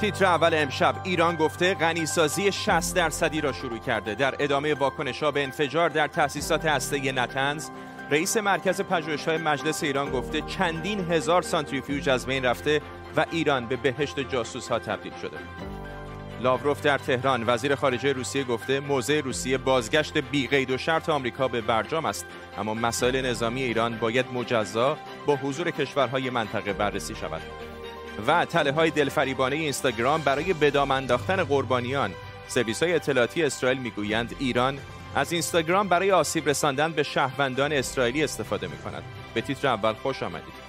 تیتر اول امشب ایران گفته غنیسازی 60 درصدی را شروع کرده. در ادامه واکنش به انفجار در تأسیسات هسته نتنز رئیس مرکز پژوهش‌های مجلس ایران گفته چندین هزار سانتریفیوژ از بین رفته و ایران به بهشت جاسوس ها تبدیل شده. لاوروف در تهران وزیر خارجه روسیه گفته موضع روسیه بازگشت بی قید و شرط آمریکا به برجام است. اما مسائل نظامی ایران باید مجزا با حضور کشورهای منطقه بررسی شود. و تله های دلفریبانه اینستاگرام برای بدام انداختن قربانیان سرویس های اطلاعاتی اسرائیل می‌گویند ایران از اینستاگرام برای آسیب رساندن به شهروندان اسرائیلی استفاده می کند. به تیتر اول خوش آمدید.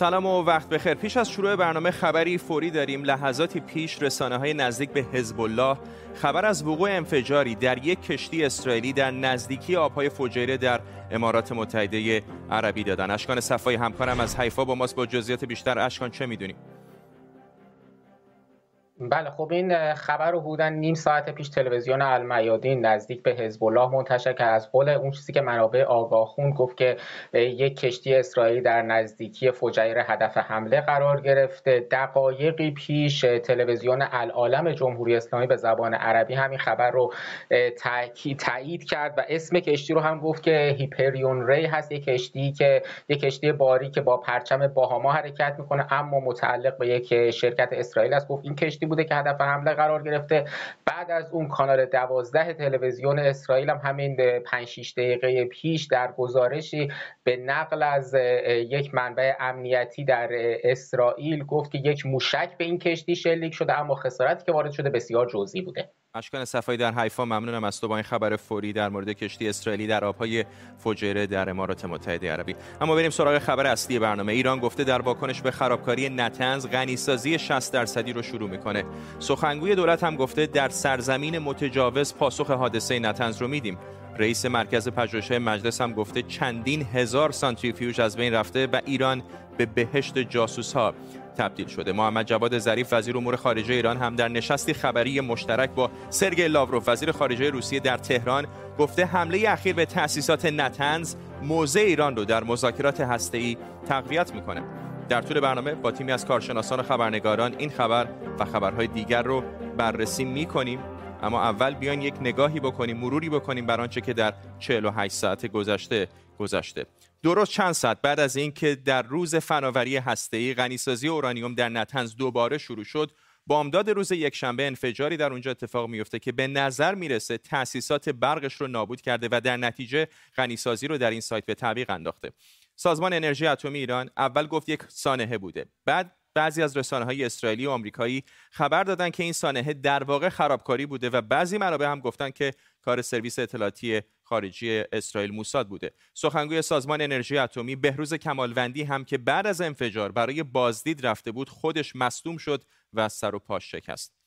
سلام و وقت بخیر. پیش از شروع برنامه خبری فوری داریم. لحظاتی پیش رسانه های نزدیک به حزب الله خبر از وقوع انفجاری در یک کشتی اسرائیلی در نزدیکی آبهای فجیره در امارات متحده عربی دادن. اشکان صفای همکارم از حیفا با ماست. با جزئیات بیشتر. اشکان چه می‌دونیم؟ بله خب این خبر رو بودن نیم ساعت پیش تلویزیون المیادین نزدیک به حزب الله منتشر که از قول اون چیزی که منابع آگاهون گفت که یک کشتی اسرائیلی در نزدیکی فجیر هدف حمله قرار گرفته. دقایقی پیش تلویزیون العالم جمهوری اسلامی به زبان عربی همین خبر رو تایید کرد و اسم کشتی رو هم گفت که هیپریون ری هست. یک کشتی که یک کشتی باری که با پرچم باهاما حرکت می‌کنه اما متعلق به یک شرکت اسرائیل است. گفت این کشتی بوده که هدف حمله قرار گرفته. بعد از اون کانال دوازده تلویزیون اسرائیل هم همین 5 6 دقیقه پیش در گزارشی به نقل از یک منبع امنیتی در اسرائیل گفت که یک موشک به این کشتی شلیک شده اما خسارتی که وارد شده بسیار جزئی بوده. اشکان صفایی در حیفا ممنونم از تو با این خبر فوری در مورد کشتی اسرائیلی در آبهای فجیره در امارات متحده عربی. اما بریم سراغ خبر اصلی برنامه. ایران گفته در واکنش به خرابکاری نتنز غنیسازی 60 درصدی رو شروع می‌کنه. سخنگوی دولت هم گفته در سرزمین متجاوز پاسخ حادثه نتنز رو میدیم. رئیس مرکز پژوهش مجلس هم گفته چندین هزار سانتریفیوژ از بین رفته و ایران به بهشت جاسوس ها تبدیل شده. محمد جواد ظریف وزیر امور خارجه ایران هم در نشستی خبری مشترک با سرگئی لاوروف. وزیر خارجه روسیه در تهران گفته حمله اخیر به تأسیسات نتنز موضع ایران رو در مذاکرات هسته‌ای تقویت می‌کنه. در طول برنامه با تیمی از کارشناسان و خبرنگاران این خبر و خبرهای دیگر رو بررسی می‌کنیم. اما اول بیاین یک نگاهی بکنیم مروری بکنیم بر آنچه که در 48 ساعت گذشته گذشته. درست چند ساعت بعد از اینکه در روز فناوری هسته‌ای غنیسازی اورانیوم در نتنز دوباره شروع شد بامداد روز یکشنبه انفجاری در اونجا اتفاق میفته که به نظر می‌رسه تأسیسات برقش رو نابود کرده و در نتیجه غنیسازی رو در این سایت به تعویق انداخته. سازمان انرژی اتمی ایران اول گفت یک سانحه بوده. بعد بعضی از رسانه های اسرائیلی و آمریکایی خبر دادن که این سانحه در واقع خرابکاری بوده و بعضی منابع هم گفتن که کار سرویس اطلاعاتی خارجی اسرائیل موساد بوده. سخنگوی سازمان انرژی اتمی بهروز کمالوندی هم که بعد از انفجار برای بازدید رفته بود خودش مصدوم شد و سر و پاش شکست.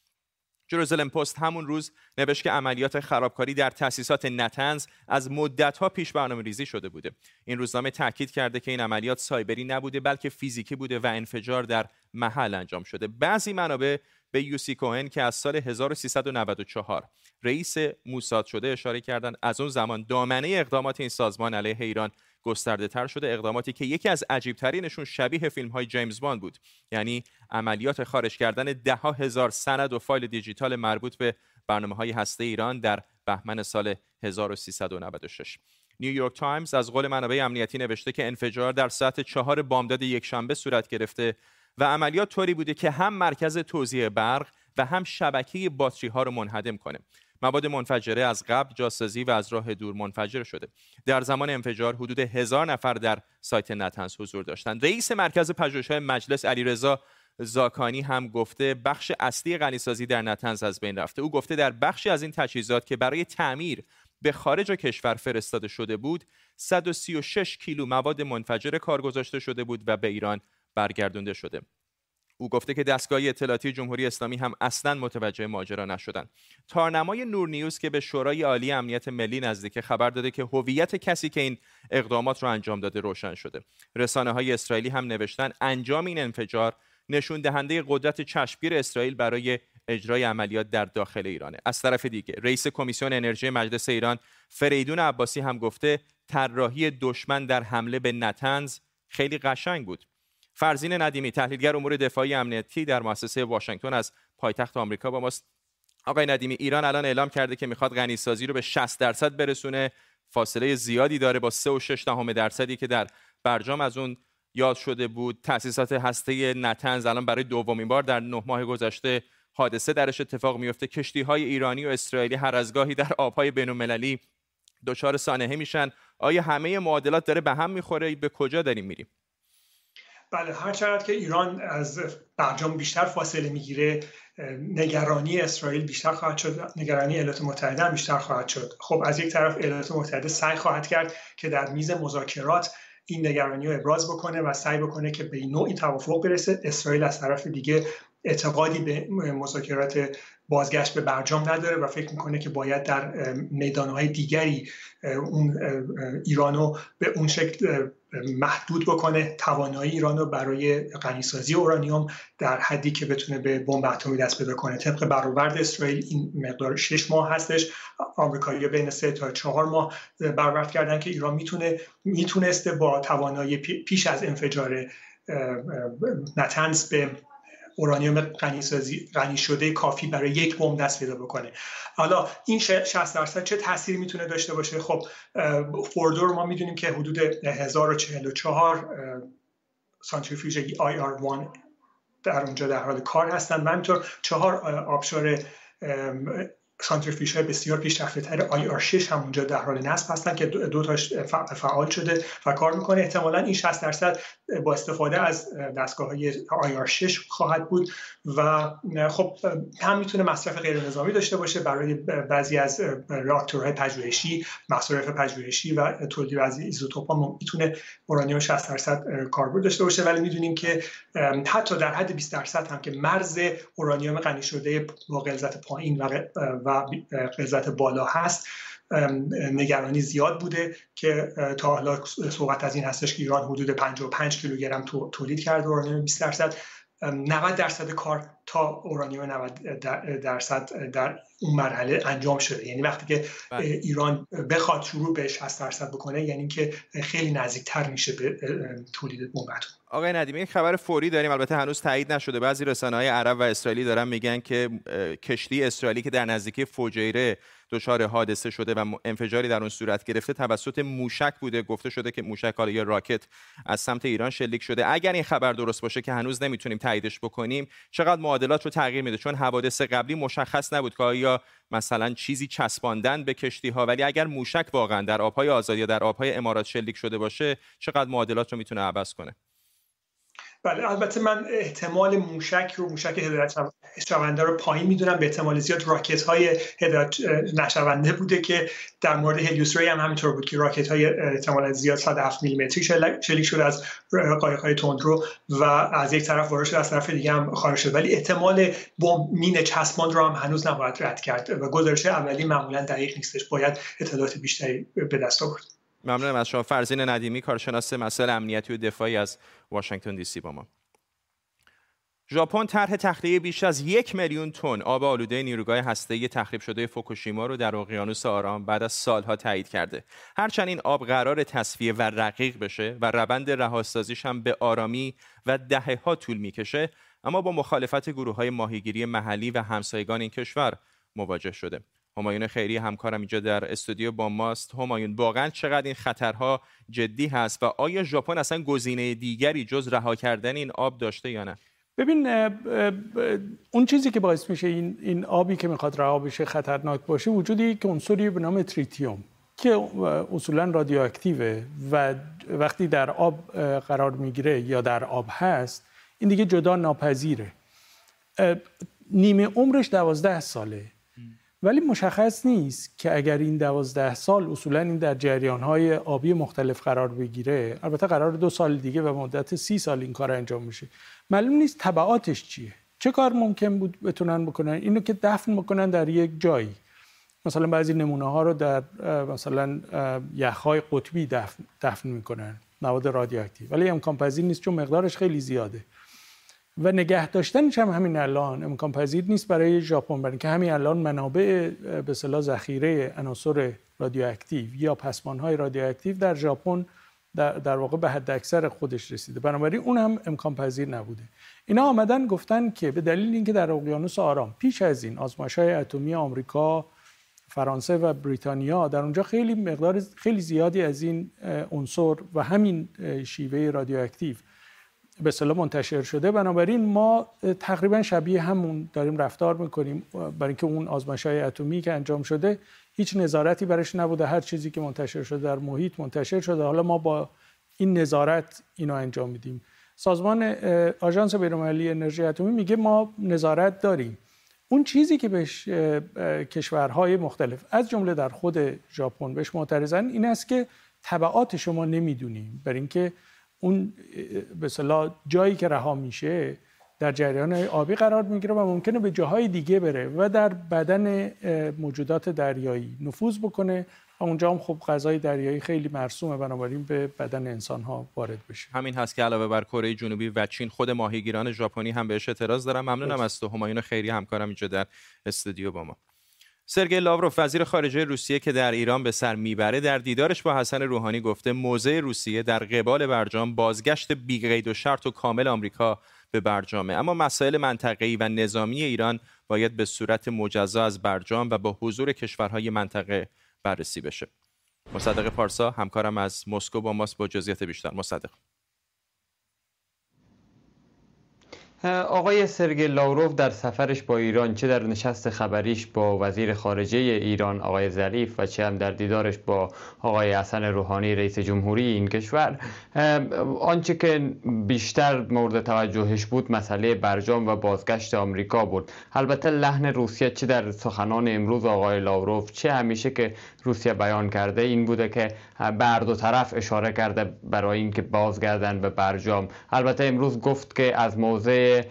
جروزلم پست همون روز نوشت که عملیات خرابکاری در تأسیسات نتنز از مدتها پیش برنامه ریزی شده بوده. این روزنامه تاکید کرده که این عملیات سایبری نبوده بلکه فیزیکی بوده و انفجار در محل انجام شده. بعضی منابع به یوسی کوهن که از سال 1394 رئیس موساد شده اشاره کردند. از اون زمان دامنه اقدامات این سازمان علیه ایران گسترده تر شده. اقداماتی که یکی از عجیب ترینشون شبیه فیلم های جیمز باند بود. یعنی عملیات خارج کردن ده هزار سند و فایل دیجیتال مربوط به برنامه های هسته ای ایران در بهمن سال 1396 نیویورک تایمز از قول منابع امنیتی نوشته که انفجار در ساعت چهار بامداد یکشنبه صورت گرفته و عملیات طوری بوده که هم مرکز توزیع برق و هم شبکه باتری ها رو منهدم کنه. مواد منفجره از قبل جاسازی و از راه دور منفجر شده. در زمان انفجار حدود هزار نفر در سایت نتنز حضور داشتند. رئیس مرکز پژوهش‌های مجلس علیرضا زاکانی هم گفته بخش اصلی غنیسازی در نتنز از بین رفته. او گفته در بخشی از این تجهیزات که برای تعمیر به خارج کشور فرستاده شده بود 136 کیلو مواد منفجره کار گذاشته شده بود و به ایران برگردونده شده. او گفته که دستگاه اطلاعاتی جمهوری اسلامی هم اصلا متوجه ماجرا نشدند تارنمای نور نیوز که به شورای عالی امنیت ملی نزدیک خبر داده که هویت کسی که این اقدامات را انجام داده روشن شده. رسانه های اسرائیلی هم نوشتن انجام این انفجار نشون دهنده قدرت چشمگیر اسرائیل برای اجرای عملیات در داخل ایرانه. از طرف دیگه رئیس کمیسیون انرژی مجلس ایران فریدون عباسی هم گفته طراحی دشمن در حمله به نتنز خیلی قشنگ بود. فرزین ندیمی تحلیلگر امور دفاعی امنیتی در مؤسسه واشنگتن از پایتخت آمریکا با ماست. آقای ندیمی ایران الان اعلام کرده که می‌خواد غنی سازی رو به 60 درصد برسونه. فاصله زیادی داره با 3 و 6 دهم درصدی که در برجام از اون یاد شده بود. تأسیسات هسته نتنز الان برای دومین بار در نه ماه گذشته حادثه درش اتفاق میفته کشتی های ایرانی و اسرائیلی هر از گاهی در آبهای بین‌المللی دچار سانحه میشن. آیا همه معادلات داره به هم می‌خوره؟ به کجا داریم میریم؟ بله هر چقدر که ایران از برجام بیشتر فاصله می‌گیره نگرانی اسرائیل بیشتر خواهد شد نگرانی ایالات متحده بیشتر خواهد شد. خب از یک طرف ایالات متحده سعی خواهد کرد که در میز مذاکرات این نگرانی رو ابراز بکنه و سعی بکنه که به نوعی توافق برسه. اسرائیل از طرف دیگه اعتقادی به مذاکرات بازگشت به برجام نداره و فکر می‌کنه که باید در میدانهای دیگری اون ایرانو به اون شکل محدود بکنه توانایی ایران رو برای غنیسازی اورانیوم در حدی که بتونه به بمب اتمی دست پیدا کنه. طبق برآورد اسرائیل این مقدار 6 ماه هستش. آمریکایی‌ها بین 3 تا 4 ماه برآورد کردن که ایران می‌تونه می‌تونسته با توانایی پیش از انفجار نطنز به اورانیوم غنی شده کافی برای یک بمب دست پیدا بکنه. حالا این 60 درصد چه تاثیری می‌تونه داشته باشه؟ خب فوردو ما می‌دونیم که حدود 1044 سانتریفیوژ IR 1 در اونجا در حال کار هستن و همینطور چهار آبشار سانتریفیوژ های بسیار پیشرفته تر IR 6 هم اونجا در حال نصب هستن که دو تاش فعال شده و کار می‌کنه. احتمالا این 60 درصد با استفاده از دستگاه های IR 6 خواهد بود و خب هم می‌تونه مصرف غیر نظامی داشته باشه برای بعضی از راکتورهای پژوهشی مصارف پژوهشی و تولید از ایزوتوپ ها می‌تونه اورانیوم 60 درصد کاربرد داشته باشه. ولی می‌دونیم که حتی در حد 20 درصد هم که مرز اورانیوم غنی شده با غلظت پایین و غلظت بالا هست. نگرانی زیاد بوده که تا حالا صحبت از این هستش که ایران حدود 55 کیلوگرم تولید کرده اورانیوم 20 درصد. 90 درصد کار تا اورانیوم 90 درصد در اون مرحله انجام شده. یعنی وقتی که بله. ایران بخواد شروع به 60 درصد بکنه یعنی که خیلی نزدیکتر میشه به تولید بمب آقای ندیمی یک خبر فوری داریم البته هنوز تایید نشده. بعضی رسانه های عرب و اسرائیلی دارن میگن که کشتی اسرائیلی که در نزدیکی فجیره دچار حادثه شده و انفجاری در اون صورت گرفته توسط موشک بوده. گفته شده که موشک حالا یا راکت از سمت ایران شلیک شده. اگر این خبر درست باشه که هنوز نمی‌تونیم تاییدش بکنیم چقدر معادلات رو تغییر میده؟ چون حوادث قبلی مشخص نبود که آیا مثلا چیزی چسباندن به کشتی ها ولی اگر موشک واقعا در آبهای آزادی یا در آبهای امارات شلیک شده باشه چقدر معادلات رو می‌تونه عوض کنه؟ بله البته من احتمال موشک رو موشک هدایت شونده رو پایین می‌دونم. به احتمال زیاد راکت های هدایت نشونده بوده که در مورد هلیوس ری هم همینطور بود که راکت های احتمال زیاد 107 میلیمتری شلیک شده از قایق های تندرو و از یک طرف وارد شده از طرف دیگه هم خارج شده. ولی احتمال بمب مین چسبان رو هم هنوز نباید رد کرد و گزارش اولی معمولا دقیق نیستش. باید اطلاعات بیشتری به دست آورد. ممنونم از شما فرزین ندیمی کارشناس مسائل امنیتی و دفاعی از واشنگتن دی سی با ما ژاپن طرح تخلیه بیش از یک میلیون تن آب آلوده نیروگاه هسته‌ای تخریب شده فوکوشیما رو در اقیانوس آرام بعد از سالها تایید کرده. هرچند این آب قرار تصفیه و رقیق بشه و روند رهاسازیش هم به آرامی و دهه طول می‌کشه، اما با مخالفت گروه های ماهیگیری محلی و همسایگان این کشور مواجه شده. همایون خیری همکارم اینجا در استودیو با ماست. همایون واقعا چقدر این خطرها جدی هست و آیا ژاپن اصلا گزینه دیگری جز رها کردن این آب داشته یا نه؟ ببین اون چیزی که باعث میشه این, این آبی که می‌خواد رها بشه خطرناک باشه وجودی که عنصری به نام تریتیوم که اصولا رادیواکتیوه و وقتی در آب قرار می‌گیره یا در آب هست این دیگه جدا ناپذیره. نیمه عمرش دوازده ساله. ولی مشخص نیست که اگر این دوازده سال اصولا این در جریان های آبی مختلف قرار بگیره البته قرار دو سال دیگه و مدت سی سال این کار انجام میشه معلوم نیست تبعاتش چیه. چه کار ممکن بود بتونن بکنن؟ اینو که دفن بکنن در یک جایی. مثلا بعضی نمونه ها رو در مثلا یخهای قطبی دفن, دفن می‌کنن مواد رادیواکتیو. ولی امکان پذیر نیست چون مقدارش خیلی زیاده. و نگه داشتنش هم همین الان امکان پذیر نیست برای ژاپن برای که همین الان منابع به اصطلاح ذخیره عناصر رادیواکتیو یا پسمان های رادیواکتیو در ژاپن در, در واقع به حد اکثر خودش رسیده. بنابراین اون هم امکان پذیر نبوده. اینا آمدن گفتن که به دلیل اینکه در اقیانوس آرام پیش از این آزمایش های اتمی آمریکا فرانسه و بریتانیا در اونجا خیلی مقدار خیلی زیادی از این عنصر و همین شیوه رادیواکتیو به منتشر شده. بنابراین ما تقریبا شبیه همون داریم رفتار می‌کنیم. برای اینکه اون آزمایش های اتمی که انجام شده هیچ نظارتی برش نبوده. هر چیزی که منتشر شده در محیط منتشر شده. حالا ما با این نظارت اینو انجام میدیم. سازمان آژانس بین‌المللی انرژی اتمی میگه ما نظارت داریم. اون چیزی که بهش کشورهای مختلف از جمله در خود ژاپن بهش معترضن این است که تبعات شما نمی‌دونیم. برای اینکه اون به جایی که رها میشه در جریان آبی قرار می‌گیره و ممکنه به جاهای دیگه بره و در بدن موجودات دریایی نفوذ بکنه و اونجا هم خب غذای دریایی خیلی مرسومه بنابراین به بدن انسان ها وارد بشه. همین هست که علاوه بر کره جنوبی و چین خود ماهیگیران ژاپنی هم بهش اعتراض دارم ممنونم از تو همایون خیری همکارم اینجا در استودیو با ما. سرگئی لاوروف وزیر خارجه روسیه که در ایران به سر می‌بره در دیدارش با حسن روحانی گفته موضع روسیه در قبال برجام بازگشت بیقید و شرط و کامل آمریکا به برجامه. اما مسائل منطقه‌ای و نظامی ایران باید به صورت مجزا از برجام و با حضور کشورهای منطقه بررسی بشه. مصدق پارسا همکارم از مسکو با ماست با جزئیات بیشتر. مصدق. آقای سرگی لاوروف در سفرش با ایران چه در نشست خبریش با وزیر خارجه ایران آقای ظریف و چه هم در دیدارش با آقای حسن روحانی رئیس جمهوری این کشور. آنچه که بیشتر مورد توجهش بود مسئله برجام و بازگشت آمریکا بود. البته لحن روسیه چه در سخنان امروز آقای لاوروف چه همیشه که روسیه بیان کرده این بوده که بر دو طرف اشاره کرده برای اینکه بازگردن به برجام. البته امروز گفت که از موضع here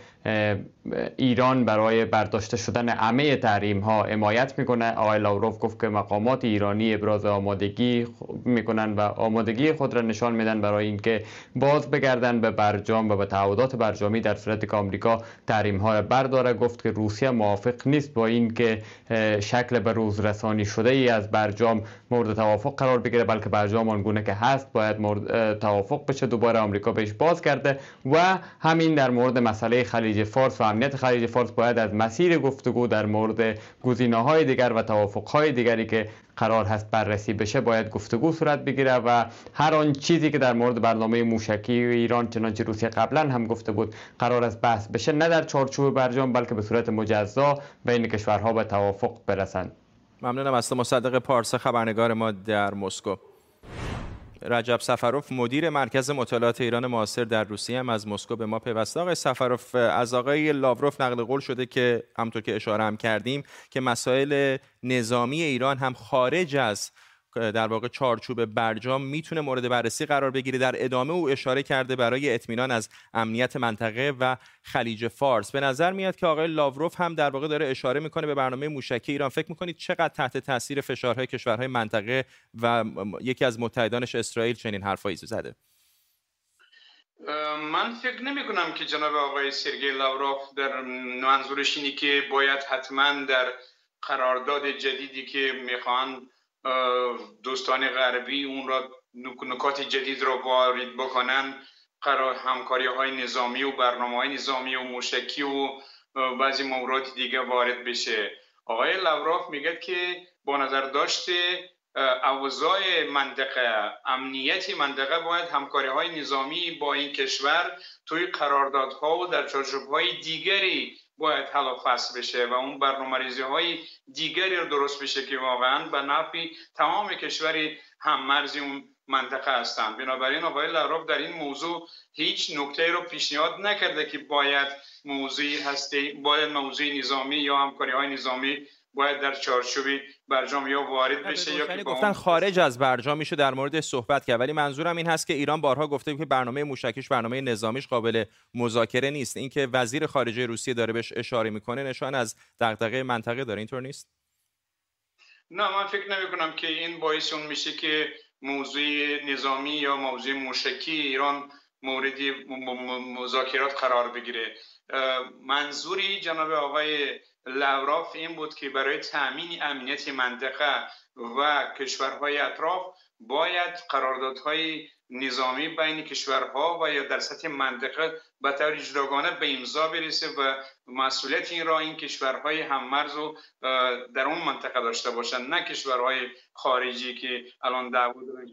ایران برای برداشته شدن همه تحریم ها حمایت می‌کنه. آقای لاوروف گفت که مقامات ایرانی ابراز آمادگی می‌کنن و آمادگی خود را نشان میدن برای اینکه باز بگردن به برجام و به تعهدات برجامی. در صورت که آمریکا تحریم ها برداره گفت که روسیه موافق نیست با اینکه شکل به روز رسانی شده ای از برجام مورد توافق قرار بگیره بلکه برجام آنگونه که هست باید مورد توافق بشه. دوباره آمریکا بهش باز کرده و همین در مورد مسئله خلیج فارس و امنیت خلیج فارس باید از مسیر گفتگو در مورد گزینه های دیگر و توافق های دیگری که قرار هست بررسی بشه باید گفتگو صورت بگیره و هر آن چیزی که در مورد برنامه موشکی ایران چنانچه روسیه قبلا هم گفته بود قرار است بحث بشه نه در چارچوب برجام بلکه به صورت مجزا بین کشورها به توافق برسند. ممنونم از مصدق پارسا خبرنگار ما در مسکو. رجب سفروف مدیر مرکز مطالعات ایران معاصر در روسیه هم از مسکو به ما پیوسته. آقای سفروف از آقای لاوروف نقل قول شده که همطور که اشاره هم کردیم که مسائل نظامی ایران هم خارج از در واقع چارچوب برجام می‌تونه مورد بررسی قرار بگیره. در ادامه او اشاره کرده برای اطمینان از امنیت منطقه و خلیج فارس. به نظر میاد که آقای لاوروف هم در واقع داره اشاره می‌کنه به برنامه موشکی. ایران فکر می‌کنید چقدر تحت تاثیر فشارهای کشورهای منطقه و یکی از متحدانش اسرائیل چنین حرفایی زده؟ من فکر نمی کنم که جناب آقای سرگی لاوروف در منظورش اینی که باید حتما در قرارداد جدیدی که می‌خوان دوستان غربی اون را نکات جدید را وارد بکنن. قرار همکاری های نظامی و برنامه های نظامی و موشکی و بعضی موارد دیگه وارد بشه. آقای لوراف میگه که با نظر داشته اوضاع منطقه امنیتی منطقه باید همکاری های نظامی با این کشور توی قراردادها و در چارچوب های دیگری باید حل و فصل بشه و اون برنامه های دیگری رو درست بشه که واقعا به نفع تمام کشوری هم مرزی اون منطقه هستند. بنابراین آقای لاروف در این موضوع هیچ نکته رو پیشنهاد نکرده که باید موضوعی هسته باید موضوع نظامی یا همکاری های نظامی باید در چارچوب برجام یا وارد بشه یا که گفتن خارج از برجام میشه در مورد صحبت کرد. ولی منظورم این هست که ایران بارها گفته که برنامه موشکیش برنامه نظامیش قابل مذاکره نیست. اینکه وزیر خارجه روسیه داره بهش اشاره می‌کنه نشان از دغدغه منطقه داره. اینطور نیست؟ نه من فکر نمی کنم که این باعث اون میشه که موضوع نظامی یا موضوع موشکی ایران مورد مذاکرات قرار بگیره. منظوری جناب آقای لوراف این بود که برای تأمین امنیت منطقه و کشورهای اطراف باید قراردادهای نظامی بین کشورها و یا در سطح منطقه به طور جداگانه به امضا برسه و مسئولیت این را این کشورهای هممرز رو در اون منطقه داشته باشند نه کشورهای خارجی که الان دعوا دارن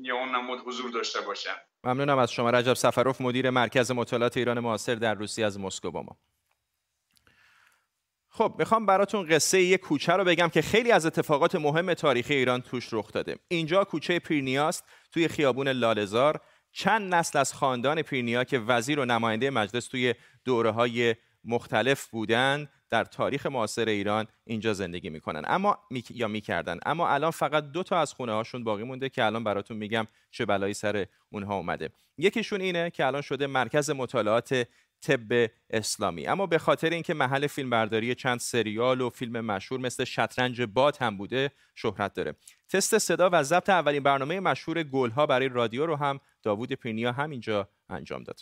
یا اون نمود حضور داشته باشند. ممنونم از شما رجب سفروف مدیر مرکز مطالعات ایران معاصر در روسیه از مسکو با ما. خب می‌خوام براتون قصه یک کوچه رو بگم که خیلی از اتفاقات مهم تاریخی ایران توش رخ داده. اینجا کوچه پیرنیاست توی خیابون لالزار چند نسل از خاندان پیرنیا که وزیر و نماینده مجلس توی دوره های مختلف بودند در تاریخ معاصر ایران اینجا زندگی می‌کنن. اما می... یا می‌کردن. اما الان فقط دو تا از خونه هاشون باقی مونده که الان براتون میگم چه بلایی سر اونها اومده. یکیشون اینه که الان شده مرکز مطالعات طب اسلامی. اما به خاطر اینکه محل فیلمبرداری چند سریال و فیلم مشهور مثل شطرنج باد هم بوده شهرت داره. تست صدا و ضبط اولین برنامه مشهور گلها برای رادیو رو هم داوود پینیا همینجا انجام داد.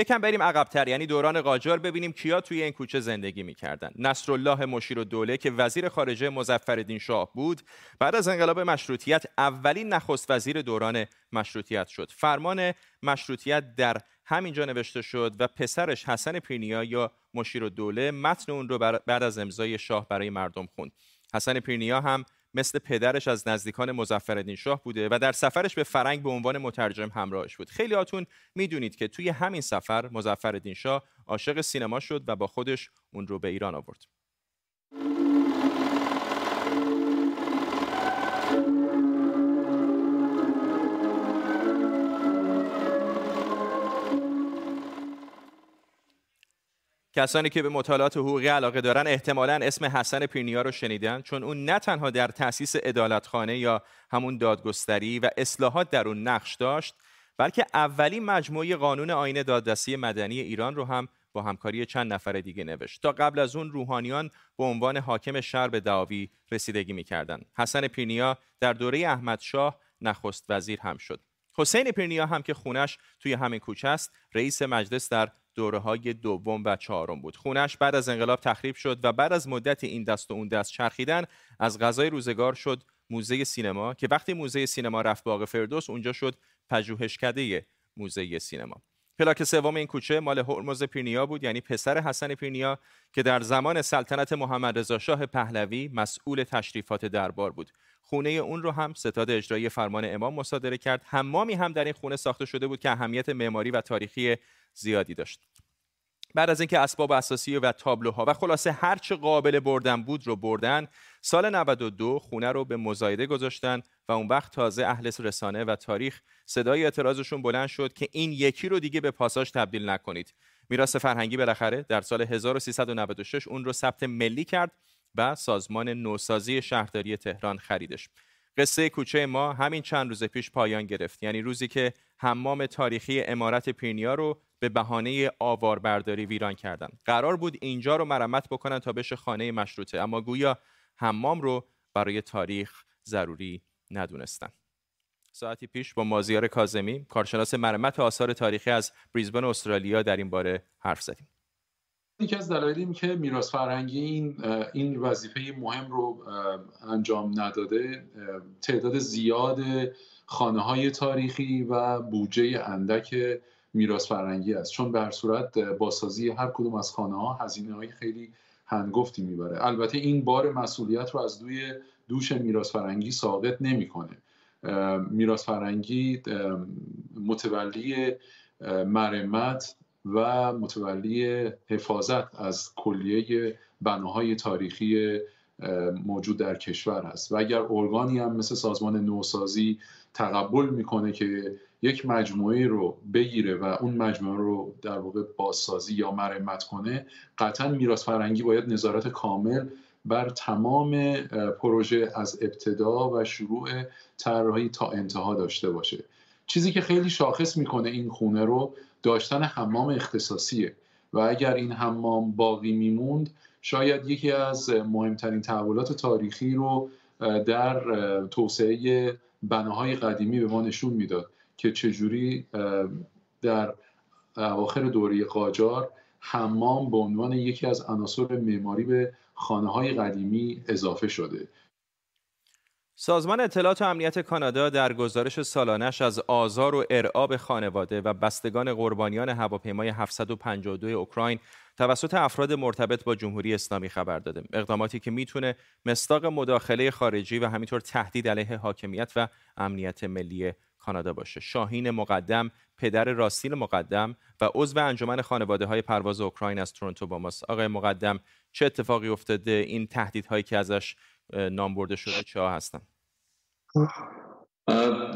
یکم بریم عقبتر یعنی دوران قاجار ببینیم کیا توی این کوچه زندگی می‌کردن. نصرالله مشیر و دوله که وزیر خارجه مظفرالدین شاه بود بعد از انقلاب مشروطیت اولین نخست وزیر دوران مشروطیت شد. فرمان مشروطیت در همینجا نوشته شد و پسرش حسن پیرنیا یا مشیر و دوله متن اون رو بعد از امضای شاه برای مردم خوند. حسن پیرنیا هم مثل پدرش از نزدیکان مظفرالدین شاه بوده و در سفرش به فرنگ به عنوان مترجم همراهش بود. خیلی هاتون می‌دونید که توی همین سفر مظفرالدین شاه عاشق سینما شد و با خودش اون رو به ایران آورد. کسانی که به مطالعات حقوقی علاقه دارن احتمالا اسم حسن پیرنیا رو شنیدن چون اون نه تنها در تأسیس عدالتخانه یا همون دادگستری و اصلاحات در اون نقش داشت بلکه اولین مجموعه قانون آین دادرسی مدنی ایران رو هم با همکاری چند نفر دیگه نوشت. تا قبل از اون روحانیان به عنوان حاکم شهر به دعاوی رسیدگی می‌کردند. حسن پیرنیا در دوره احمد شاه نخست وزیر هم شد. حسین پیرنیا هم که خونش توی همین کوچه است رئیس مجلس در دوره های دوم و چهارم بود. خونش بعد از انقلاب تخریب شد و بعد از مدت این دست و اون دست چرخیدن از غذای روزگار شد موزه سینما که وقتی موزه سینما رفت باغ فردوس اونجا شد پژوهشکده موزه سینما. پلاک سوم این کوچه مال هرمز پیرنیا بود یعنی پسر حسن پیرنیا که در زمان سلطنت محمد رضا شاه پهلوی مسئول تشریفات دربار بود. خونه اون رو هم ستاد اجرایی فرمان امام مصادره کرد. حمامی هم در این خونه ساخته شده بود که اهمیت معماری و تاریخی زیادی داشت. بعد از اینکه اسباب اساسی و تابلوها و خلاصه هر چه قابل بردن بود رو بردن سال 92 خونه رو به مزایده گذاشتن و اون وقت تازه اهل رسانه و تاریخ صدای اعتراضشون بلند شد که این یکی رو دیگه به پاساژ تبدیل نکنید. میراث فرهنگی بالاخره در سال 1396 اون رو ثبت ملی کرد و سازمان نوسازی شهرداری تهران خریدش. قصه کوچه ما همین چند روز پیش پایان گرفت. یعنی روزی که حمام تاریخی امارت پیرنیا رو به بهانه آواربرداری ویران کردند قرار بود اینجا رو مرمت بکنن تا بشه خانه مشروطه اما گویا حمام رو برای تاریخ ضروری ندونستن. ساعتی پیش با مازیار کازمی کارشناس مرمت آثار تاریخی از بریزبن استرالیا در این باره حرف زدیم. یکی از دلایل که میراث فرهنگی این این وظیفه مهم رو انجام نداده تعداد زیاد خانه های تاریخی و بودجه اندک میراث فرهنگی است. چون به هر صورت بازسازی هر کدوم از خانه ها هزینه های خیلی هنگفتی می‌بره. البته این بار مسئولیت رو از دوی دوش میراث فرهنگی ساقط نمی‌کنه. میراث فرهنگی متولی مرمت و متولی حفاظت از کلیه بناهای تاریخی موجود در کشور هست. و اگر ارگانی هم مثل سازمان نوسازی تقبل می‌کنه که یک مجموعه رو بگیره و اون مجموعه رو در واقع بازسازی یا مرمت کنه قطعا میراث فرهنگی باید نظارت کامل بر تمام پروژه از ابتدا و شروع طراحی تا انتها داشته باشه. چیزی که خیلی شاخص می‌کنه این خونه رو داشتن حمام اختصاصیه و اگر این حمام باقی میموند شاید یکی از مهمترین تحولات تاریخی رو در توسعه بناهای قدیمی به ما نشون می‌داد. که چجوری در اواخر دوره قاجار حمام به عنوان یکی از عناصر معماری به خانه های قدیمی اضافه شده. سازمان اطلاعات و امنیت کانادا در گزارش سالانش از آزار و ارعاب خانواده و بستگان قربانیان هواپیمای 752 اوکراین توسط افراد مرتبط با جمهوری اسلامی خبر داده. اقداماتی که می‌تونه مستاق مداخله خارجی و همینطور تهدید علیه حاکمیت و امنیت ملی کانادا باشه. شاهین مقدم پدر راستین مقدم و عضو انجمن خانواده های پرواز اوکراین از تورنتو با ماست. آقای مقدم چه اتفاقی افتاده؟ این تهدیدهایی که ازش نام برده شده چه هستن؟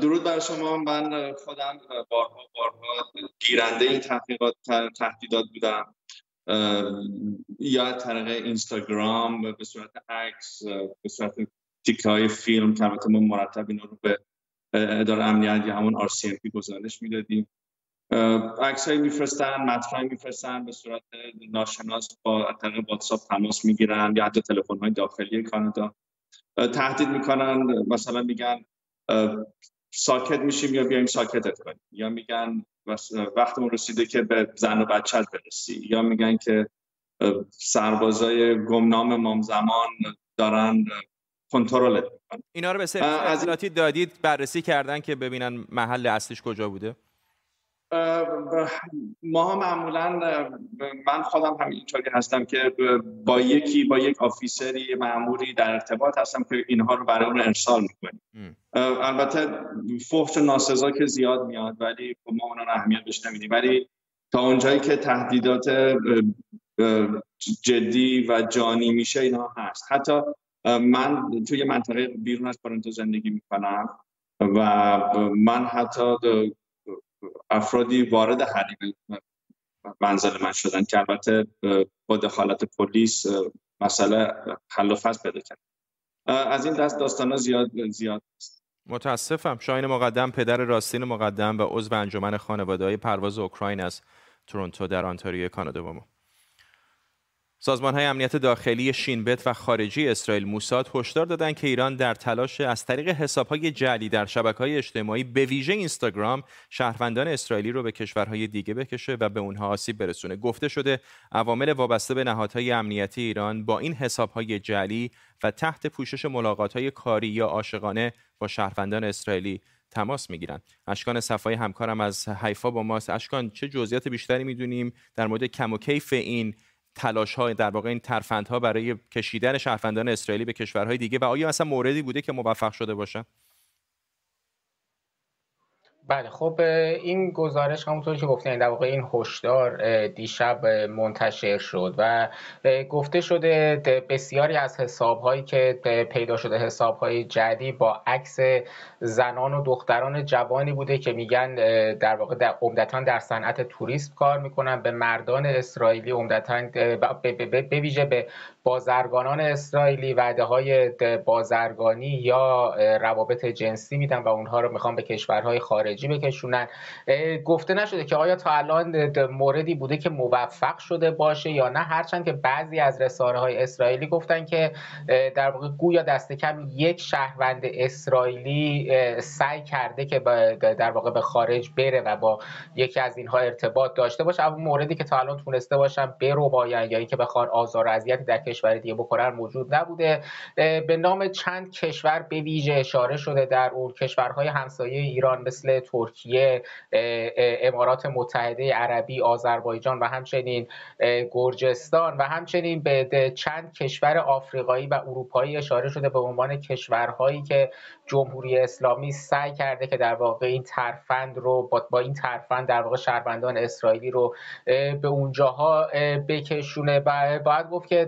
درود بر شما. من خودم بارها بارها گیرنده این تحقیقات تهدیدات بودم. یا طریق اینستاگرام به صورت عکس به صورت تیکه های فیلم که ما مرتب اینا رو به اداره امنیت یا همون RCMP گزارش می‌دادیم. عکس های میفرستن مطرح میفرستن به صورت ناشناس با طریق واتساپ تماس می‌گیرن یا حتی تلفن های داخلی کانادا. تهدید می‌کنن مثلا میگن ساکت میشیم یا بیایم ساکتت کنیم؟ یا میگن وقتمون رسیده که به زن و بچت برسی. یا میگن که سربازای گمنام مام زمان دارن کنترل اینا رو به سری دادید بررسی کردن که ببینن محل اصلیش کجا بوده؟ ما معمولا من خودم هم اینطوری هستم که با یکی با یک آفیسری معمولی در ارتباط هستم که اینها رو برای اون ارسال می‌کنیم. البته فحش ناسزا که زیاد میاد ولی خب ما اون اهمیت بهش نمیدیم. ولی تا اونجایی که تهدیدات جدی و جانی میشه اینا هست. حتی من توی منطقه بیرون از تورنتو زندگی می‌کنم و من حتی افرادی وارد حریم منزل من شدن که البته با دخالت پلیس مسئله حل و فصل پیدا کرد. از این دست داستان زیاد زیاد است متاسفم. شاین مقدم پدر راستین مقدم و عضو انجمن خانواده های پرواز اوکراین از تورنتو در آنتاریو کانادا. با ما. سازمان های امنیت داخلی شینبت و خارجی اسرائیل موساد هشدار دادند که ایران در تلاش از طریق حساب های جعلی در شبکه های اجتماعی به ویژه اینستاگرام شهروندان اسرائیلی رو به کشورهای دیگه بکشه و به اونها آسیب برسونه. گفته شده عوامل وابسته به نهادهای امنیتی ایران با این حساب های جعلی و تحت پوشش ملاقات های کاری یا عاشقانه با شهروندان اسرائیلی تماس می‌گیرن اشکان صفای همکارم از حیفا با ماست. اشکان چه جزئیات بیشتری می‌دونیم در مورد کم و کیف این تلاش های در واقع این ترفندها برای کشیدن شهروندان اسرائیلی به کشورهای دیگه و آیا اصلا موردی بوده که موفق شده باشه؟ بله خب این گزارش همونطور که گفتین در واقع این هشدار دیشب منتشر شد و گفته شده بسیاری از حساب هایی که پیدا شده حساب های جدی با عکس زنان و دختران جوانی بوده که میگن در واقع در عمدتا در صنعت توریسم کار می‌کنن. به مردان اسرائیلی عمدتا به ویژه به بازرگانان اسرائیلی وعده های بازرگانی یا روابط جنسی میدن و اونها رو می‌خوان به کشورهای خارجی بکشونن گفته نشده که آیا تا الان موردی بوده که موفق شده باشه یا نه؟ هرچند که بعضی از رسانه های اسرائیلی گفتن که در واقع گویا دست کم یک شهروند اسرائیلی سعی کرده که در واقع به خارج بره و با یکی از اینها ارتباط داشته باشه. اما موردی که تا الان تونسته باشن برو باین یا اینکه بخوان آزار و اذیتی در کشور دیگه بکنن موجود نبوده. به نام چند کشور به ویژه اشاره شده در اون کشورهای همسایه ایران مثل ترکیه امارات متحده عربی آذربایجان و همچنین گرجستان و همچنین به چند کشور آفریقایی و اروپایی اشاره شده به عنوان کشورهایی که جمهوری اسلامی سعی کرده که در واقع این ترفند رو با, این ترفند در واقع شهروندان اسرائیلی رو به اونجاها بکشونه و باید گفت که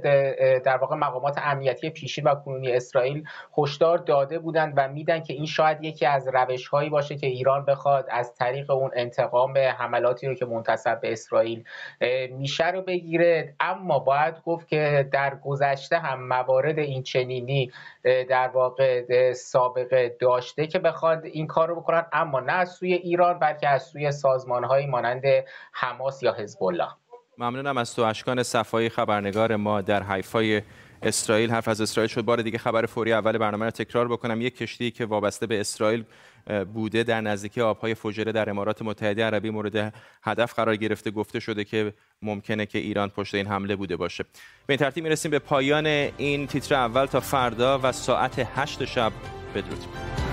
در واقع مقامات امنیتی پیشین و کنونی اسرائیل هشدار داده بودند و میدن که این شاید یکی از روش هایی باشه که ایران بخواد از طریق اون انتقام حملاتی رو که منتصب به اسرائیل میشه رو بگیره. اما باید گفت که در گذشته هم موارد این چنینی در واقع سابقه داشته که بخواد این کار رو بکنن اما نه از سوی ایران بلکه از سوی سازمان هایی مانند حماس یا حزب الله. ممنونم از تو اشکان صفایی خبرنگار ما در حیفای اسرائیل حرف از اسرائیل شد. بار دیگه خبر فوری اول برنامه رو تکرار بکنم. یک کشتی که وابسته به اسرائیل بوده در نزدیکی آبهای فجره در امارات متحده عربی مورد هدف قرار گرفته. گفته شده که ممکنه که ایران پشت این حمله بوده باشه. به این ترتیب می‌رسیم به پایان این تیتر اول تا فردا و ساعت 8 شب بدرود.